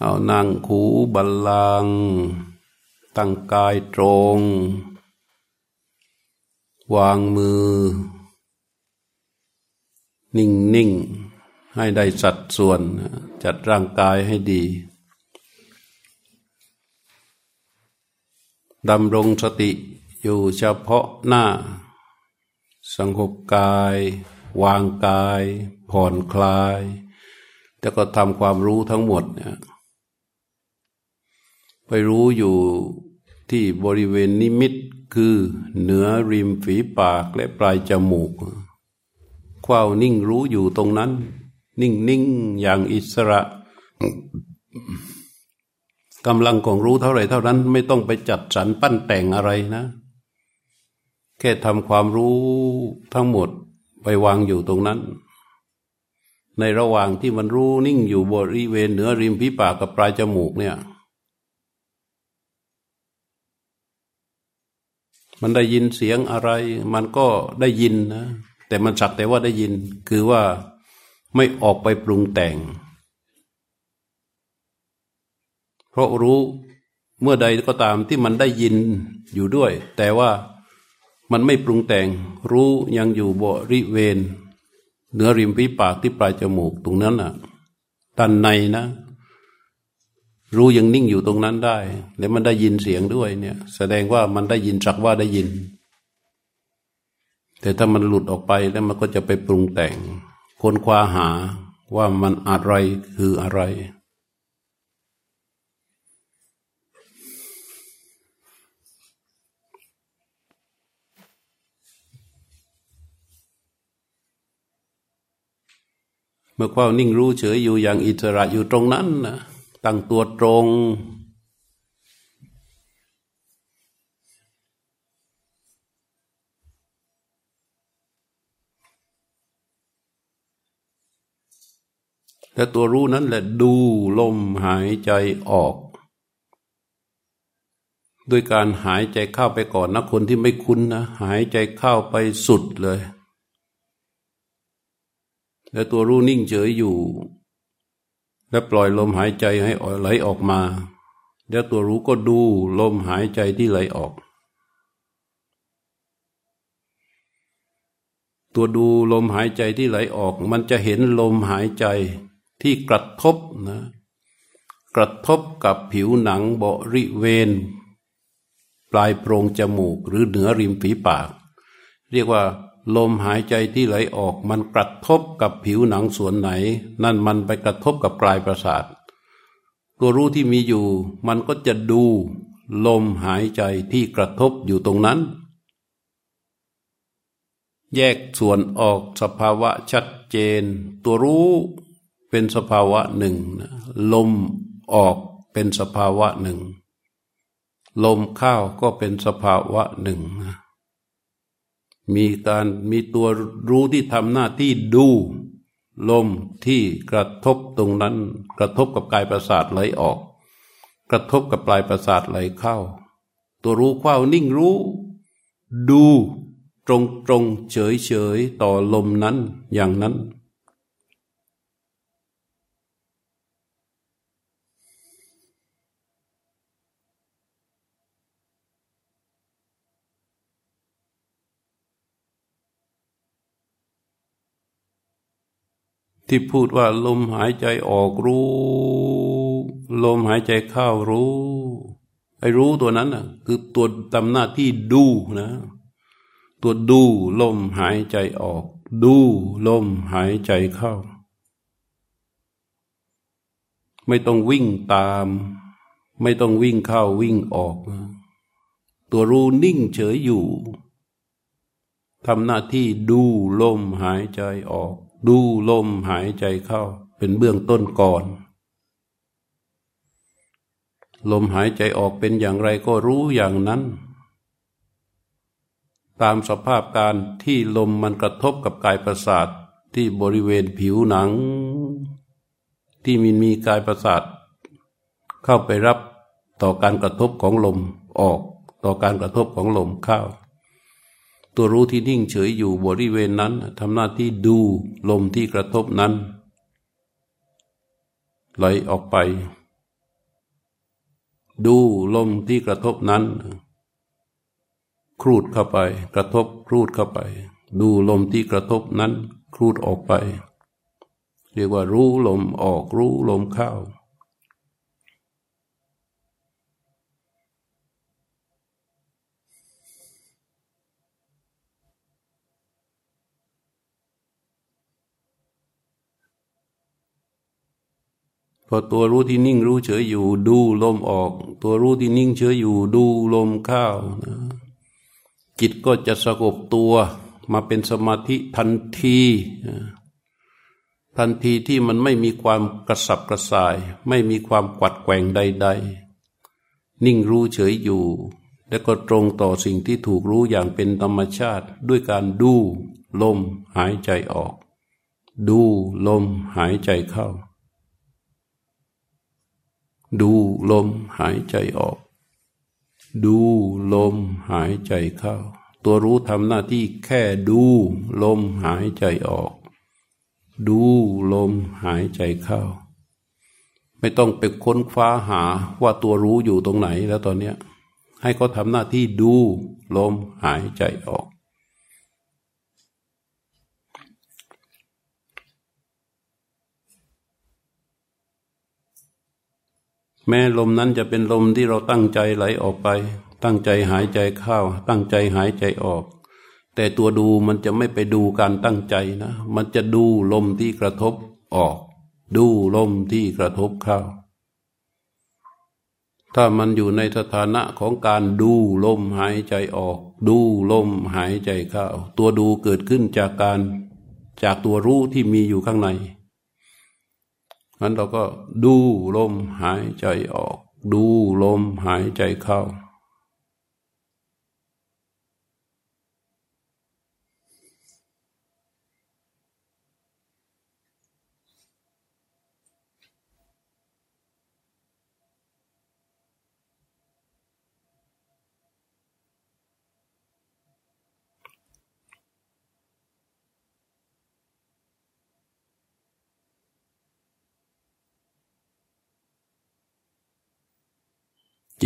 เอานั่งคูบัลลัง ตั้งกายตรง วางมือ นิ่งนิ่งให้ได้สัดส่วน จัดร่างกายให้ดีดำรงสติอยู่เฉพาะหน้าสงบกาย วางกาย ผ่อนคลาย แล้วก็ทำความรู้ทั้งหมดเนี่ย ไปรู้อยู่ที่บริเวณนิมิตคือเหนือริมฝีปากและปลายจมูกคว้านิ่งรู้อยู่ตรงนั้น นิ่งนิ่งอย่างอิสระกำลังของรู้เท่าไรเท่านั้น ไม่ต้องไปจัดสรรปั้นแต่งอะไรนะ แค่ทำความรู้ทั้งหมดไปวางอยู่ตรงนั้น ในระหว่างที่มันรู้นิ่งอยู่บริเวณเหนือริมฝีปากกับปลายจมูกเนี่ย มันได้ยินเสียงอะไร มันก็ได้ยินนะ แต่มันสักแต่ว่าได้ยิน คือว่าไม่ออกไปปรุงแต่ง เพราะรู้เมื่อใดก็ตามที่มันได้ยินอยู่ด้วย แต่ว่ามันไม่ปรุงแต่ง รู้ยังอยู่บริเวณเหนือริมฝีปากที่ปลายจมูกตรงนั้นอะตันในนะ รู้ยังนิ่งอยู่ตรงนั้นได้ แล้วมันได้ยินเสียงด้วยเนี่ย แสดงว่ามันได้ยินสักว่าได้ยิน แต่ถ้ามันหลุดออกไปแล้วมันก็จะไปปรุงแต่ง ค้นคว้าหาว่ามันอะไรคืออะไร เมื่อความนิ่งรู้เฉยอยู่อย่างอิสระอยู่ตรงนั้นนะ ตั้งตัวตรง และตัวรู้นั้นแหละดูลมหายใจออก ด้วยการหายใจเข้าไปก่อนนะคนที่ไม่คุ้นนะ หายใจเข้าไปสุดเลย และตัวรู้นิ่งเฉยอยู่ และปล่อยลมหายใจให้ไหลออกมา แล้วตัวรู้ก็ดูลมหายใจที่ไหลออก ตัวดูลมหายใจที่ไหลออก มันจะเห็นลมหายใจที่กระทบนะกระทบกับผิวหนังบริเวณ ปลายโพรงจมูกหรือเหนือริมฝีปาก เรียกว่า ลมหายใจที่ไหลออกมันกระทบกับผิวหนังส่วนไหน นั่นมันไปกระทบกับปลายประสาท ตัวรู้ที่มีอยู่ มันก็จะดู ลมหายใจที่กระทบอยู่ตรงนั้น แยกส่วนออกสภาวะชัดเจน ตัวรู้เป็นสภาวะหนึ่ง ลมออกเป็นสภาวะหนึ่ง ลมเข้าก็เป็นสภาวะหนึ่งนะ มีการมีตัวรู้ที่ทำหน้าที่ดู ลมที่กระทบตรงนั้น กระทบกับกายประสาทไหลออก กระทบกับปลายประสาทไหลเข้า ตัวรู้เข้านิ่งรู้ ดูตรงตรงเฉยเฉยต่อลมนั้นอย่างนั้น ที่พูดว่าลมหายใจออกรู้ ลมหายใจเข้ารู้ไอ้รู้ตัวนั้นน่ะ คือตัวทำหน้าที่ดูนะ ตัวดูลมหายใจออก ดูลมหายใจเข้า ไม่ต้องวิ่งตาม ไม่ต้องวิ่งเข้าวิ่งออก ตัวรู้นิ่งเฉยอยู่ทำหน้าที่ดูลมหายใจออก ดูลมหายใจเข้าเป็นเบื้องต้นก่อน ลมหายใจออกเป็นอย่างไรก็รู้อย่างนั้น ตามสภาพการที่ลมมันกระทบกับกายประสาทที่บริเวณผิวหนัง ที่มีมีกายประสาท เข้าไปรับต่อการกระทบของลมออก ต่อการกระทบของลมเข้า ตัวรู้ที่นิ่งเฉยอยู่บริเวณนั้นทำหน้าที่ดูลมที่กระทบนั้น ไหลออกไป ดูลมที่กระทบนั้น ครูดเข้าไป กระทบครูดเข้าไป ดูลมที่กระทบนั้น ครูดออกไป เรียกว่ารู้ลมออกรู้ลมเข้า พอตัวรู้ที่นิ่งรู้เฉยอยู่ ดูลมออก ตัวรู้ที่นิ่งเฉยอยู่ ดูลมเข้านะจิตก็จะสงบตัวมาเป็นสมาธิทันทีทันทีที่มันไม่มีความกระสับกระส่าย ไม่มีความกวัดแกว่งใด ๆ นิ่งรู้เฉยอยู่ และก็ตรงต่อสิ่งที่ถูกรู้อย่างเป็นธรรมชาติ ด้วยการดูลมหายใจออก ดูลมหายใจเข้า ดูลมหายใจออก ดูลมหายใจเข้า ตัวรู้ทำหน้าที่แค่ดูลมหายใจออก ดูลมหายใจเข้า ไม่ต้องไปค้นคว้าหาว่าตัวรู้อยู่ตรงไหนแล้วตอนนี้ให้เขาทำหน้าที่ดูลมหายใจออก แม้ลมนั้นจะเป็นลมที่เราตั้งใจไหลออกไป ตั้งใจหายใจเข้า ตั้งใจหายใจออก แต่ตัวดูมันจะไม่ไปดูการตั้งใจนะ มันจะดูลมที่กระทบออก ดูลมที่กระทบเข้า ถ้ามันอยู่ในสถานะของการดูลมหายใจออก ดูลมหายใจเข้า ตัวดูเกิดขึ้นจากการจากตัวรู้ที่มีอยู่ข้างใน งั้นเราก็ดูลมหายใจออก ดูลมหายใจเข้า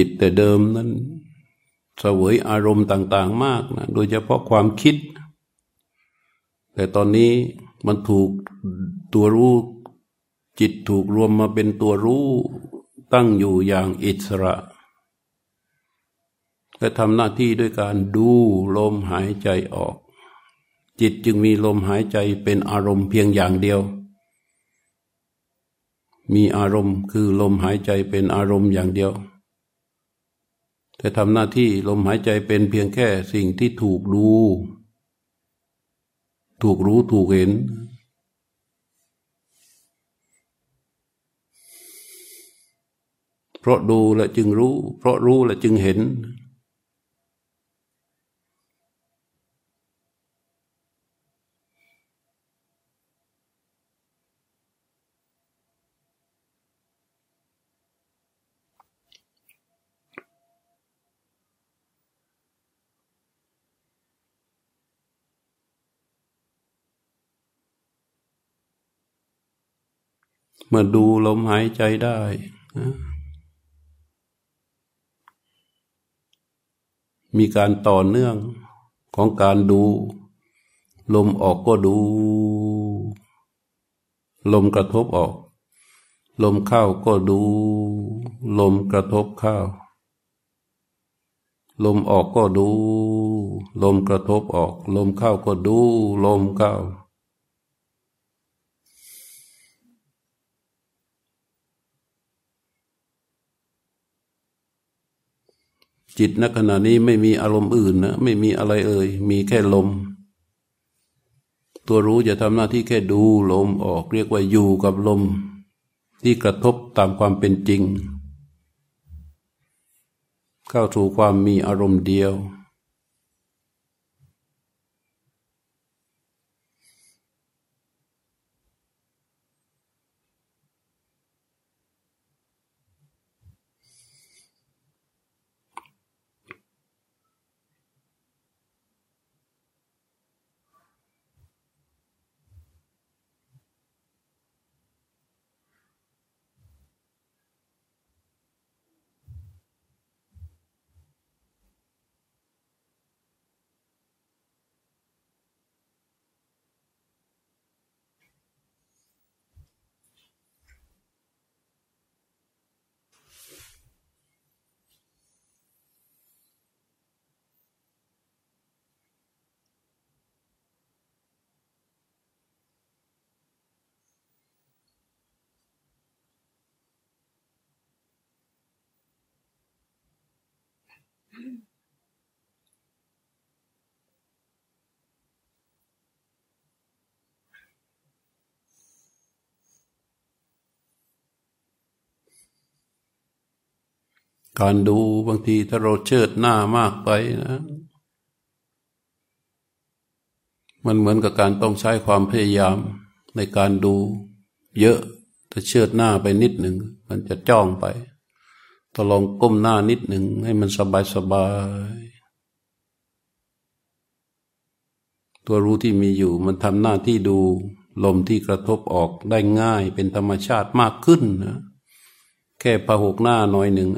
จิตแต่เดิมนั้นสวยอารมณ์ต่าง ๆ มากนะโดยเฉพาะความคิด แต่ตอนนี้มันถูกตัวรู้ จิตถูกรวมมาเป็นตัวรู้ตั้งอยู่อย่างอิสระและทำหน้าที่ด้วยการดูลมหายใจออก จิตจึงมีลมหายใจเป็นอารมณ์เพียงอย่างเดียว มีอารมณ์คือลมหายใจเป็นอารมณ์อย่างเดียว แต่ทำหน้าที่ลมหายใจเป็นเพียงแค่สิ่งที่ถูกดู ถูกรู้ถูกเห็น เพราะดูและจึงรู้ เพราะรู้และจึงเห็นเมื่อดูลมหายใจได้มีการต่อเนื่องของการดู ลมออกก็ดู ลมกระทบออก ลมเข้าก็ดู ลมกระทบเข้า ลมออกก็ดู ลมกระทบออก ลมเข้าก็ดู ลมเข้า จิตณขณะนี้ไม่มีอารมณ์อื่นนะไม่มีอะไรเอ่ยมีแค่ลม ตัวรู้จะทำหน้าที่แค่ดูลมออกเรียกว่าอยู่กับลม ที่กระทบตามความเป็นจริง เข้าสู่ความมีอารมณ์เดียว การดูบางทีถ้าเราเชิดหน้ามากไปนะ มันเหมือนกับการต้องใช้ความพยายามในการดูเยอะ ถ้าเชิดหน้าไปนิดหนึ่ง มันจะจ้องไป ถ้าลองก้มหน้านิดหนึ่งให้มันสบายสบาย ตัวรู้ที่มีอยู่มันทำหน้าที่ดูลมที่กระทบออกได้ง่ายเป็นธรรมชาติมากขึ้นนะแค่พหกหน้าหน่อยหนึ่ง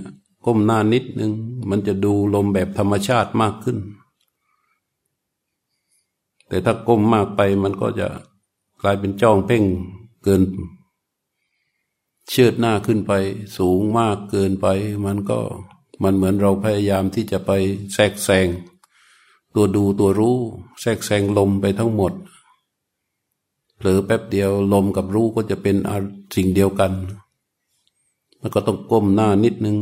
ก้มหน้านิดหนึ่งมันจะดูลมแบบธรรมชาติมากขึ้น แต่ถ้าก้มมากไปมันก็จะกลายเป็นจ้องเพ่งเกิน เชิดหน้าขึ้นไปสูงมากเกินไป มันก็มันเหมือนเราพยายามที่จะไปแทรกแซงตัวดูตัวรู้ แทรกแซงลมไปทั้งหมดหรือแป๊บเดียวลมกับรู้ก็จะเป็นสิ่งเดียวกันแล้วก็ต้องก้มหน้านิดนึง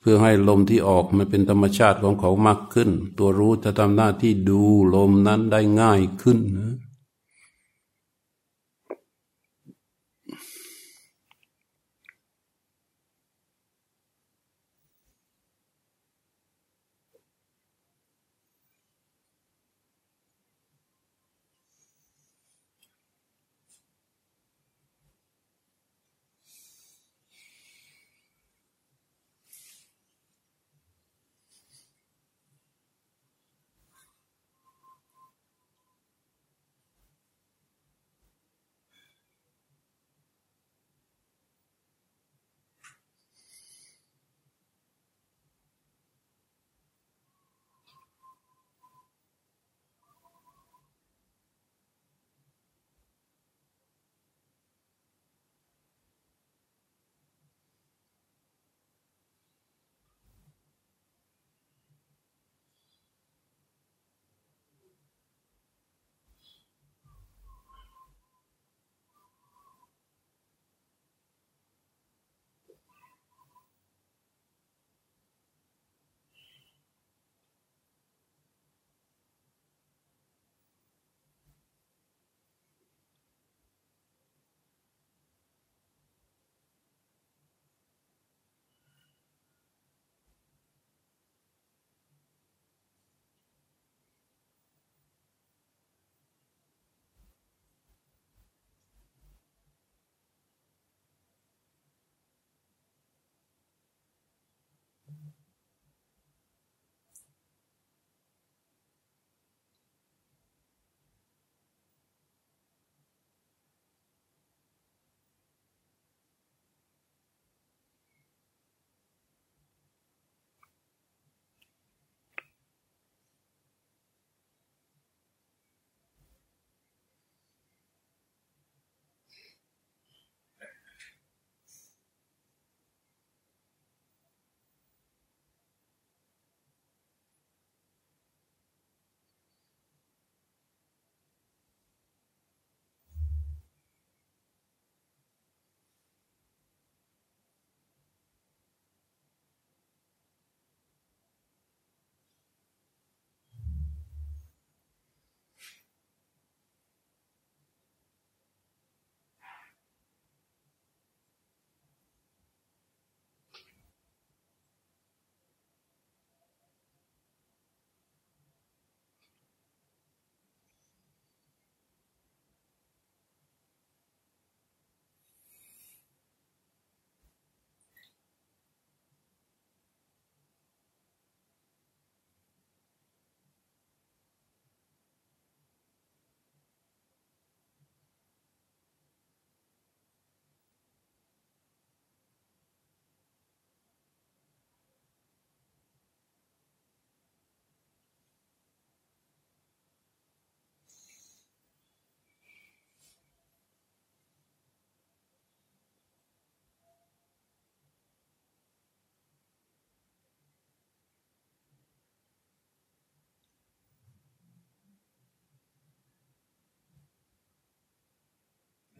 เพื่อให้ลมที่ออกมันเป็นธรรมชาติของเขามากขึ้น ตัวรู้จะทำหน้าที่ดูลมนั้นได้ง่ายขึ้นนะ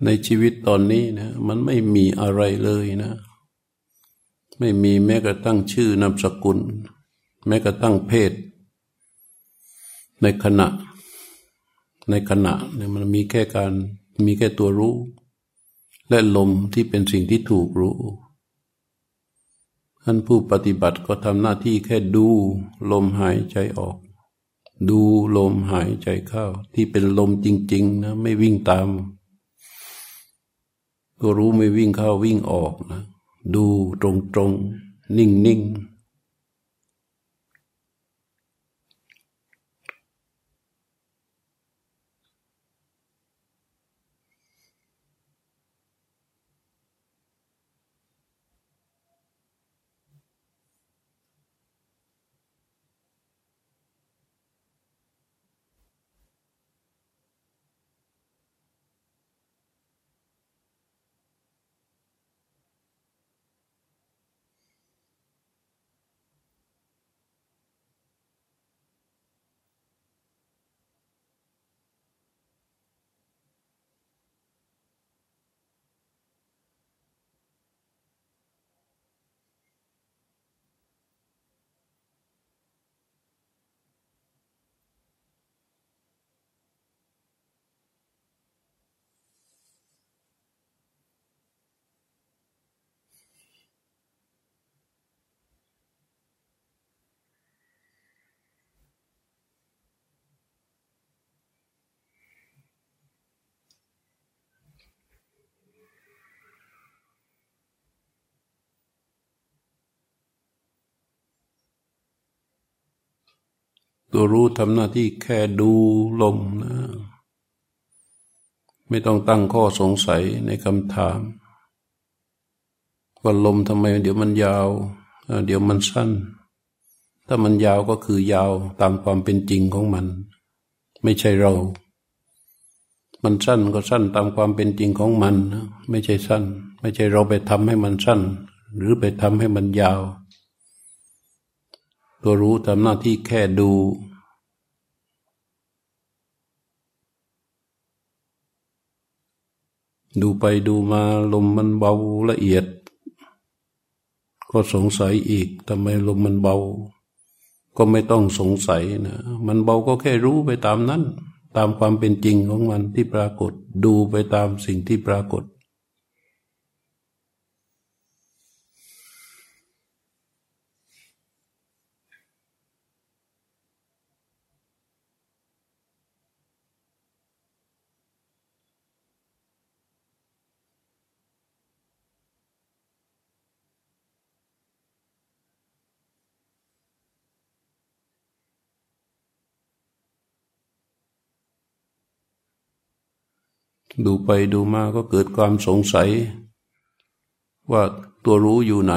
ในชีวิตตอนนี้นะ มันไม่มีอะไรเลยนะ ไม่มีแม้กระทั่งชื่อนามสกุล แม้กระทั่งเพศ ในขณะ ในขณะเนี่ยมันมีแค่การมีแค่ตัวรู้ และลมที่เป็นสิ่งที่ถูกรู้ท่านผู้ปฏิบัติก็ทำหน้าที่แค่ดูลมหายใจออก ดูลมหายใจเข้า ที่เป็นลมจริง ๆ นะ ไม่วิ่งตาม ก็รู้ไม่วิ่งเข้าวิ่งออกนะ ดูตรงๆนิ่งๆ ตัวรู้ทำหน้าที่แค่ดูลมนะ ไม่ต้องตั้งข้อสงสัยในคำถามว่าลมทำไม เดี๋ยวมันยาว เดี๋ยวมันสั้น ถ้ามันยาวก็คือยาวตามความเป็นจริงของมัน ไม่ใช่เรา มันสั้นก็สั้นตามความเป็นจริงของมัน ไม่ใช่สั้น ไม่ใช่เราไปทำให้มันสั้น หรือไปทำให้มันยาว ตัวรู้ทำหน้าที่แค่ดู ดูไปดูมาลมมันเบาละเอียด ก็สงสัยอีกทำไมลมมันเบา ก็ไม่ต้องสงสัยนะมันเบาก็แค่รู้ไปตามนั้น ตามความเป็นจริงของมันที่ปรากฏ ดูไปตามสิ่งที่ปรากฏ ดูไปดูมาก็เกิดความสงสัย ว่าตัวรู้อยู่ไหน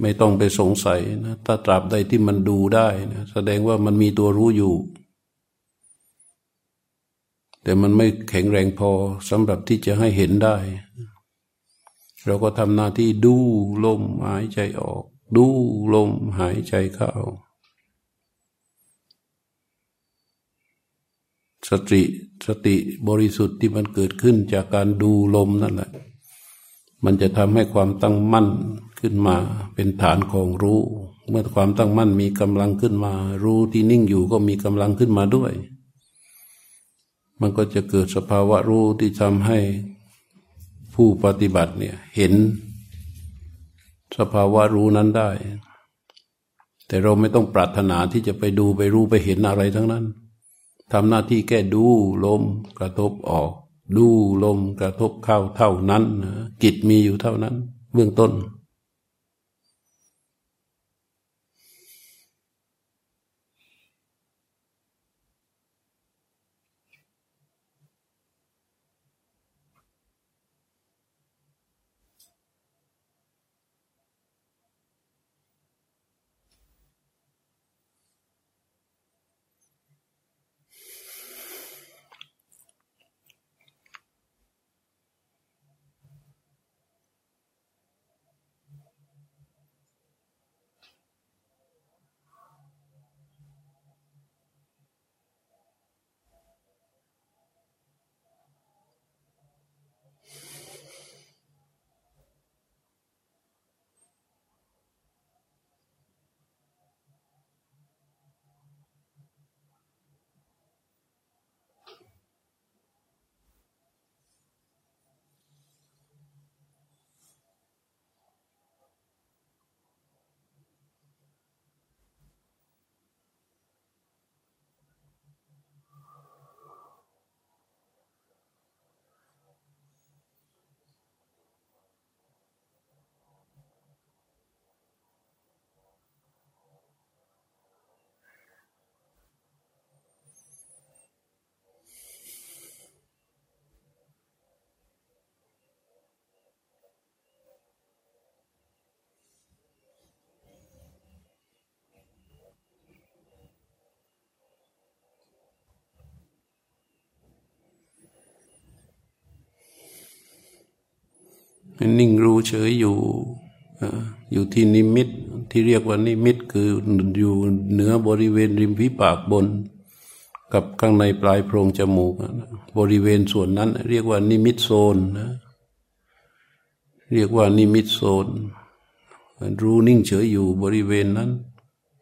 ไม่ต้องไปสงสัยนะถ้าตราบใดที่มันดูได้นะแสดงว่ามันมีตัวรู้อยู่ แต่มันไม่แข็งแรงพอสำหรับที่จะให้เห็นได้ เราก็ทำหน้าที่ดูลมหายใจออก ดูลมหายใจเข้า สติสติบริสุทธิ์ที่มันเกิดขึ้นจากการดูลมนั่นแหละ มันจะทำให้ความตั้งมั่นขึ้นมา เป็นฐานของรู้ เมื่อความตั้งมั่นมีกำลังขึ้นมา รู้ที่นิ่งอยู่ก็มีกำลังขึ้นมาด้วย มันก็จะเกิดสภาวะรู้ที่ทำให้ผู้ปฏิบัติเนี่ยเห็น สภาวะรู้นั้นได้ แต่เราไม่ต้องปรารถนาที่จะไปดูไปรู้ไปเห็นอะไรทั้งนั้น ทำหน้าที่แค่ดูลมกระทบออก ดูลมกระทบเข้าเท่านั้นกิจมีอยู่เท่านั้น เบื้องต้น นิ่งรู้เฉยอยู่อยู่ที่นิมิตที่เรียกว่านิมิตคืออยู่เหนือบริเวณริมฝีปากบน กับข้างในปลายโพรงจมูก บริเวณส่วนนั้น เรียกว่านิมิตโซนนะเรียกว่านิมิตโซน รู้นิ่งเฉยอยู่บริเวณนั้น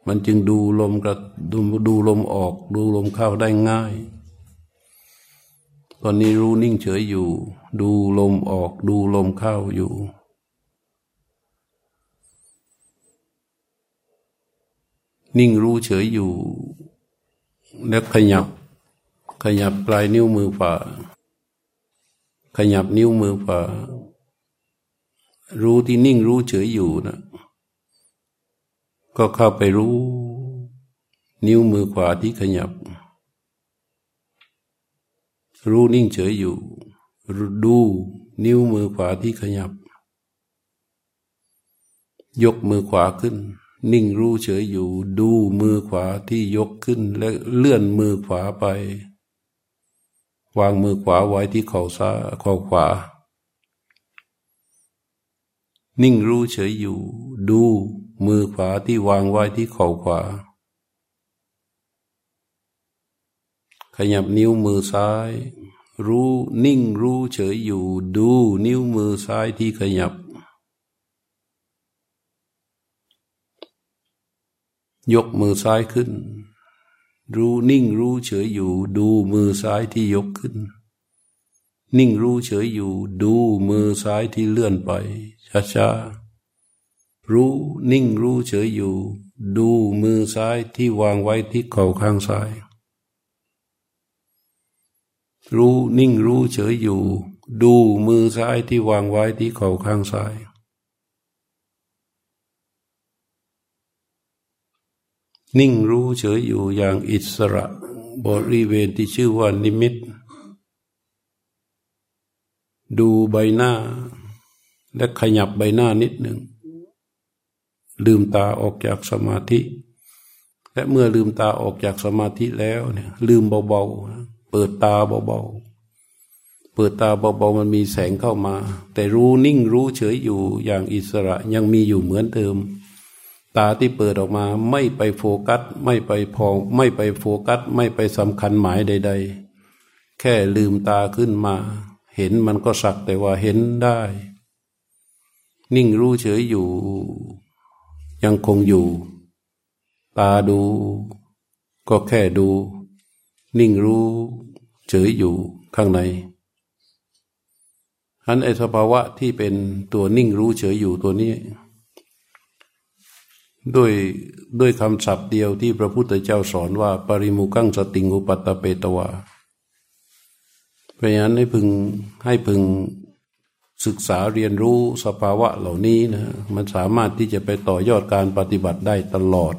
มันจึงดูลมกระดูดูลมออก ดูลมเข้าได้ง่าย ตอนนี้รู้นิ่งเฉยอยู่ ดูลมออกดูลมเข้าอยู่ นิ่งรู้เฉยอยู่ แล้วขยับ ขยับปลายนิ้วมือฝ่าขยับนิ้วมือฝ่ารู้ที่นิ่งรู้เฉยอยู่นะก็เข้าไปรู้ นิ้วมือขวาที่ขยับ รู้นิ่งเฉยอยู่ ดูนิ้วมือขวาที่ขยับ ยกมือขวาขึ้น นิ่งรู้เฉยอยู่ ดูมือขวาที่ยกขึ้น และเลื่อนมือขวาไป วางมือขวาไว้ที่เข่าซ้ายเข่าขวา นิ่งรู้เฉยอยู่ ดูมือขวาที่วางไว้ที่เข่าขวาขยับนิ้วมือซ้าย รู้นิ่งรู้เฉยอยู่ ดูนิ้วมือซ้ายที่ขยับ ยกมือซ้ายขึ้น รู้นิ่งรู้เฉยอยู่ ดูมือซ้ายที่ยกขึ้น นิ่งรู้เฉยอยู่ ดูมือซ้ายที่เลื่อนไปช้าๆรู้นิ่งรู้เฉยอยู่ ดูมือซ้ายที่วางไว้ที่เข่าข้างซ้าย รู้นิ่งรู้เฉยอยู่ ดูมือซ้ายที่วางไว้ที่เข่าข้างซ้าย นิ่งรู้เฉยอยู่อย่างอิสระ บริเวณที่ชื่อว่านิมิต ดูใบหน้า และขยับใบหน้านิดหนึ่ง ลืมตาออกจากสมาธิ และเมื่อลืมตาออกจากสมาธิแล้วเนี่ยลืมเบาๆ เปิดตาเบาๆ เปิดตาเบาๆมันมีแสงเข้ามา แต่รู้นิ่งรู้เฉยอยู่อย่างอิสระยังมีอยู่เหมือนเดิม ตาที่เปิดออกมาไม่ไปโฟกัส ไม่ไปพอง ไม่ไปโฟกัส ไม่ไปสำคัญหมายใด ๆ แค่ลืมตาขึ้นมา เห็นมันก็สักแต่ว่าเห็นได้ นิ่งรู้เฉยอยู่ ยังคงอยู่ ตาดู ก็แค่ดู นิ่งรู้เฉยอยู่ข้างในอันไอสภาวะที่เป็นตัวนิ่งรู้เฉยอยู่ตัวนี้ ด้วยด้วยคำศัพท์เดียวที่พระพุทธเจ้าสอนว่า ปริมุกังสติงอุปัตตเปตวาเพราะฉะนั้นให้พึงให้พึงศึกษาเรียนรู้สภาวะเหล่านี้นะมันสามารถที่จะไปต่อยอดการปฏิบัติได้ตลอด